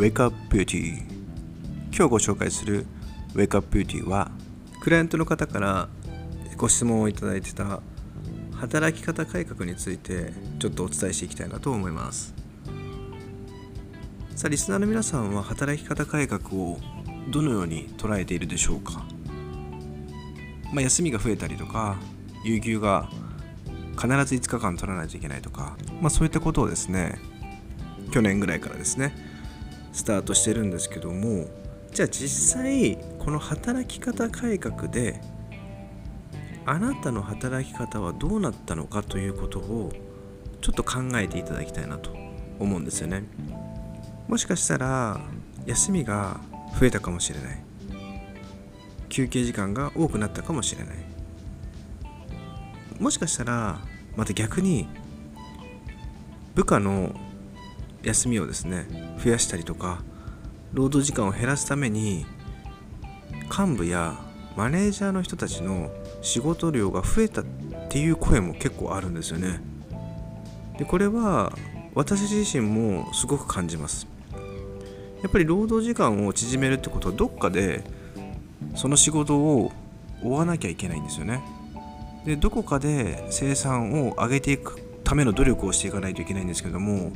Wake Up Beauty 今日ご紹介する Wake Up Beauty はクライアントの方からご質問をいただいてた働き方改革についてちょっとお伝えしていきたいなと思います。さあリスナーの皆さんは働き方改革をどのように捉えているでしょうか、まあ、休みが増えたりとか有給が必ず5日間取らないといけないとか、まあ、そういったことをですね去年ぐらいからですねスタートしてるんですけどもじゃあ実際この働き方改革であなたの働き方はどうなったのかということをちょっと考えていただきたいなと思うんですよね。もしかしたら休みが増えたかもしれない。休憩時間が多くなったかもしれない。もしかしたらまた逆に部下の休みをですね増やしたりとか労働時間を減らすために幹部やマネージャーの人たちの仕事量が増えたっていう声も結構あるんですよね。でこれは私自身もすごく感じます。やっぱり労働時間を縮めるってことはどっかでその仕事を追わなきゃいけないんですよね。でどこかで生産を上げていくための努力をしていかないといけないんですけども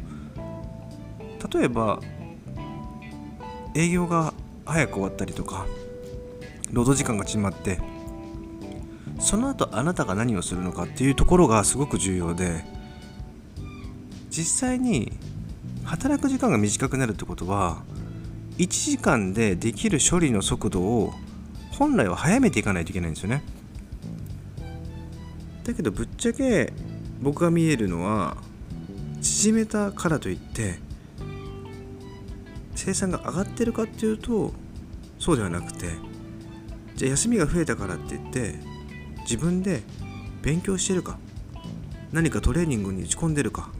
例えば営業が早く終わったりとか労働時間が縮まってその後あなたが何をするのかっていうところがすごく重要で実際に働く時間が短くなるってことは1時間でできる処理の速度を本来は早めていかないといけないんですよね。だけどぶっちゃけ僕が見えるのは縮めたからといって生産が上がってるかっていうとそうではなくてじゃあ休みが増えたからって言って自分で勉強してるか何かトレーニングに打ち込んでるか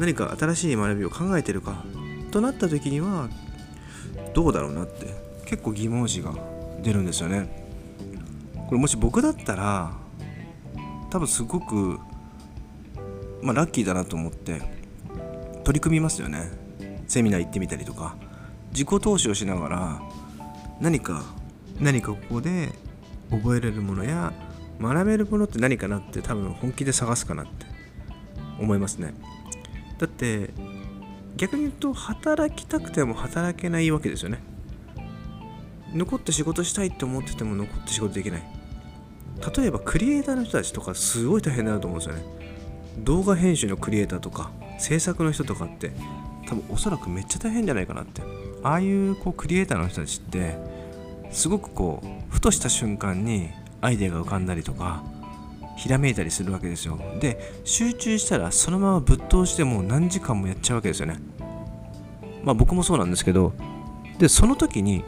何か新しい学びを考えてるかとなった時にはどうだろうなって結構疑問詞が出るんですよね。これもし僕だったら多分すごくまあラッキーだなと思って取り組みますよね。セミナー行ってみたりとか自己投資をしながら何か何かここで覚えれるものや学べるものって何かなって多分本気で探すかなって思いますね。だって逆に言うと働きたくても働けないわけですよね。残って仕事したいって思ってても残って仕事できない。例えばクリエイターの人たちとかすごい大変だなと思うんですよね。動画編集のクリエイターとか制作の人とかって多分おそらくめっちゃ大変じゃないかなって。ああいうこうクリエイターの人たちってすごくこうふとした瞬間にアイデアが浮かんだりとかひらめいたりするわけですよ。で集中したらそのままぶっ通してもう何時間もやっちゃうわけですよね。まあ僕もそうなんですけどでその時に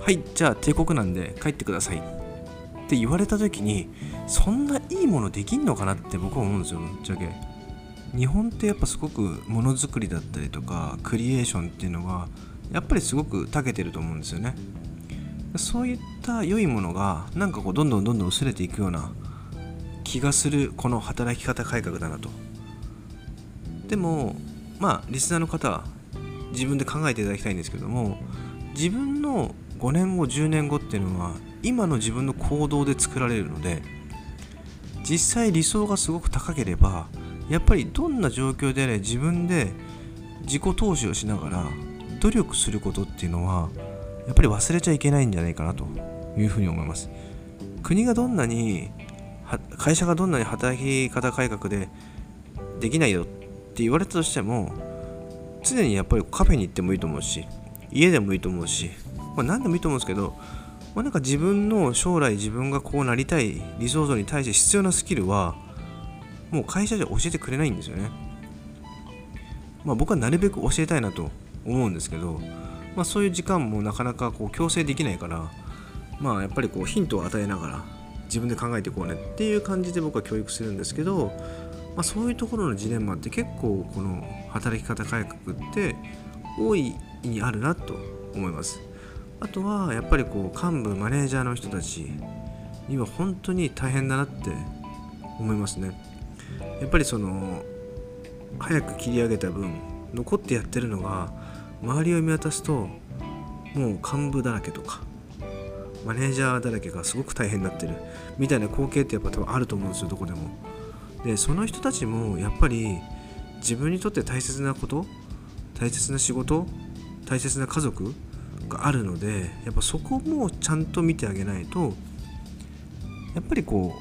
はいじゃあ帝国なんで帰ってくださいって言われた時にそんないいものできんのかなって僕は思うんですよぶっちゃけ。日本ってやっぱすごくものづくりだったりとかクリエーションっていうのはやっぱりすごく長けてると思うんですよね。そういった良いものがなんかこうどんどんどんどん薄れていくような気がするこの働き方改革だなと。でもまあリスナーの方は自分で考えていただきたいんですけども自分の5年後10年後っていうのは今の自分の行動で作られるので実際理想がすごく高ければやっぱりどんな状況であれ自分で自己投資をしながら努力することっていうのはやっぱり忘れちゃいけないんじゃないかなというふうに思います。国がどんなに会社がどんなに働き方改革でできないよって言われたとしても常にやっぱりカフェに行ってもいいと思うし家でもいいと思うし、まあ、何でもいいと思うんですけど、まあ、なんか自分の将来自分がこうなりたい理想像に対して必要なスキルはもう会社じゃ教えてくれないんですよね。まあ、僕はなるべく教えたいなと思うんですけど、まあ、そういう時間もなかなかこう強制できないからまあやっぱりこうヒントを与えながら自分で考えていこうねっていう感じで僕は教育するんですけど、まあ、そういうところのジレンマって結構この働き方改革って大いにあるなと思いますあとはやっぱりこう幹部マネージャーの人たちには本当に大変だなって思いますねやっぱりその早く切り上げた分残ってやってるのが周りを見渡すともう幹部だらけとかマネージャーだらけがすごく大変になってるみたいな光景ってやっぱ多分あると思うんですよどこでも。でその人たちもやっぱり自分にとって大切なこと大切な仕事大切な家族があるのでやっぱそこもちゃんと見てあげないとやっぱりこ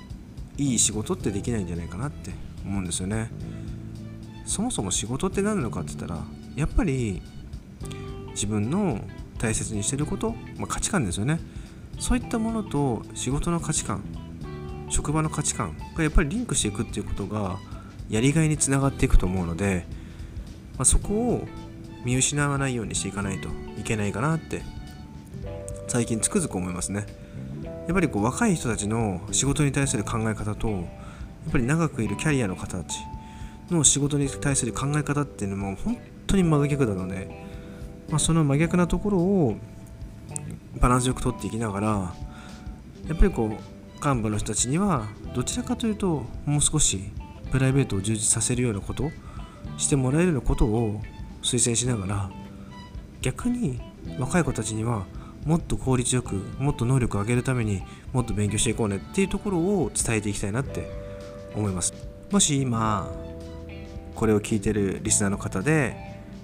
ういい仕事ってできないんじゃないかなって思うんですよね。そもそも仕事って何なのかって言ったらやっぱり自分の大切にしてること、まあ、価値観ですよね。そういったものと仕事の価値観職場の価値観がやっぱりリンクしていくっていうことがやりがいにつながっていくと思うので、まあ、そこを見失わないようにしていかないといけないかなって最近つくづく思いますね。やっぱりこう若い人たちの仕事に対する考え方とっぱり長くいるキャリアの方たちの仕事に対する考え方っていうのも本当に真逆なので、まあ、その真逆なところをバランスよく取っていきながらやっぱりこう幹部の人たちにはどちらかというともう少しプライベートを充実させるようなことしてもらえるようなことを推薦しながら逆に若い子たちにはもっと効率よくもっと能力を上げるためにもっと勉強していこうねっていうところを伝えていきたいなって思います。もし今これを聞いてるリスナーの方で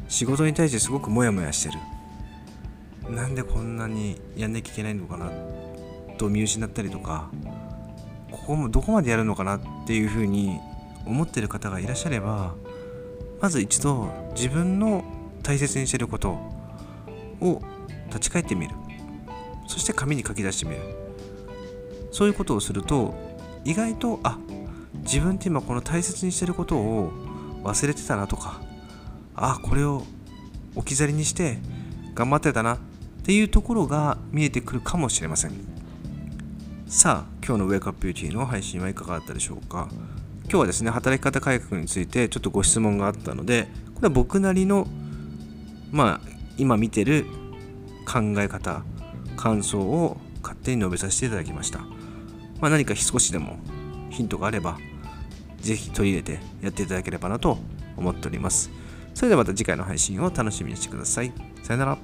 仕事に対してすごくモヤモヤしてる。なんでこんなにやんなきゃいけないのかなと見失ったりとかここもどこまでやるのかなっていうふうに思ってる方がいらっしゃればまず一度自分の大切にしてることを立ち返ってみる。そして紙に書き出してみる。そういうことをすると意外とあ自分って今この大切にしてることを忘れてたなとかあこれを置き去りにして頑張ってたなっていうところが見えてくるかもしれません。さあ今日のウェイクアップビューティーの配信はいかがだったでしょうか。今日はですね働き方改革についてちょっとご質問があったのでこれは僕なりのまあ今見てる考え方感想を勝手に述べさせていただきました、まあ、何か少しでもヒントがあればぜひ取り入れてやっていただければなと思っております。それではまた次回の配信を楽しみにしてください。さよなら。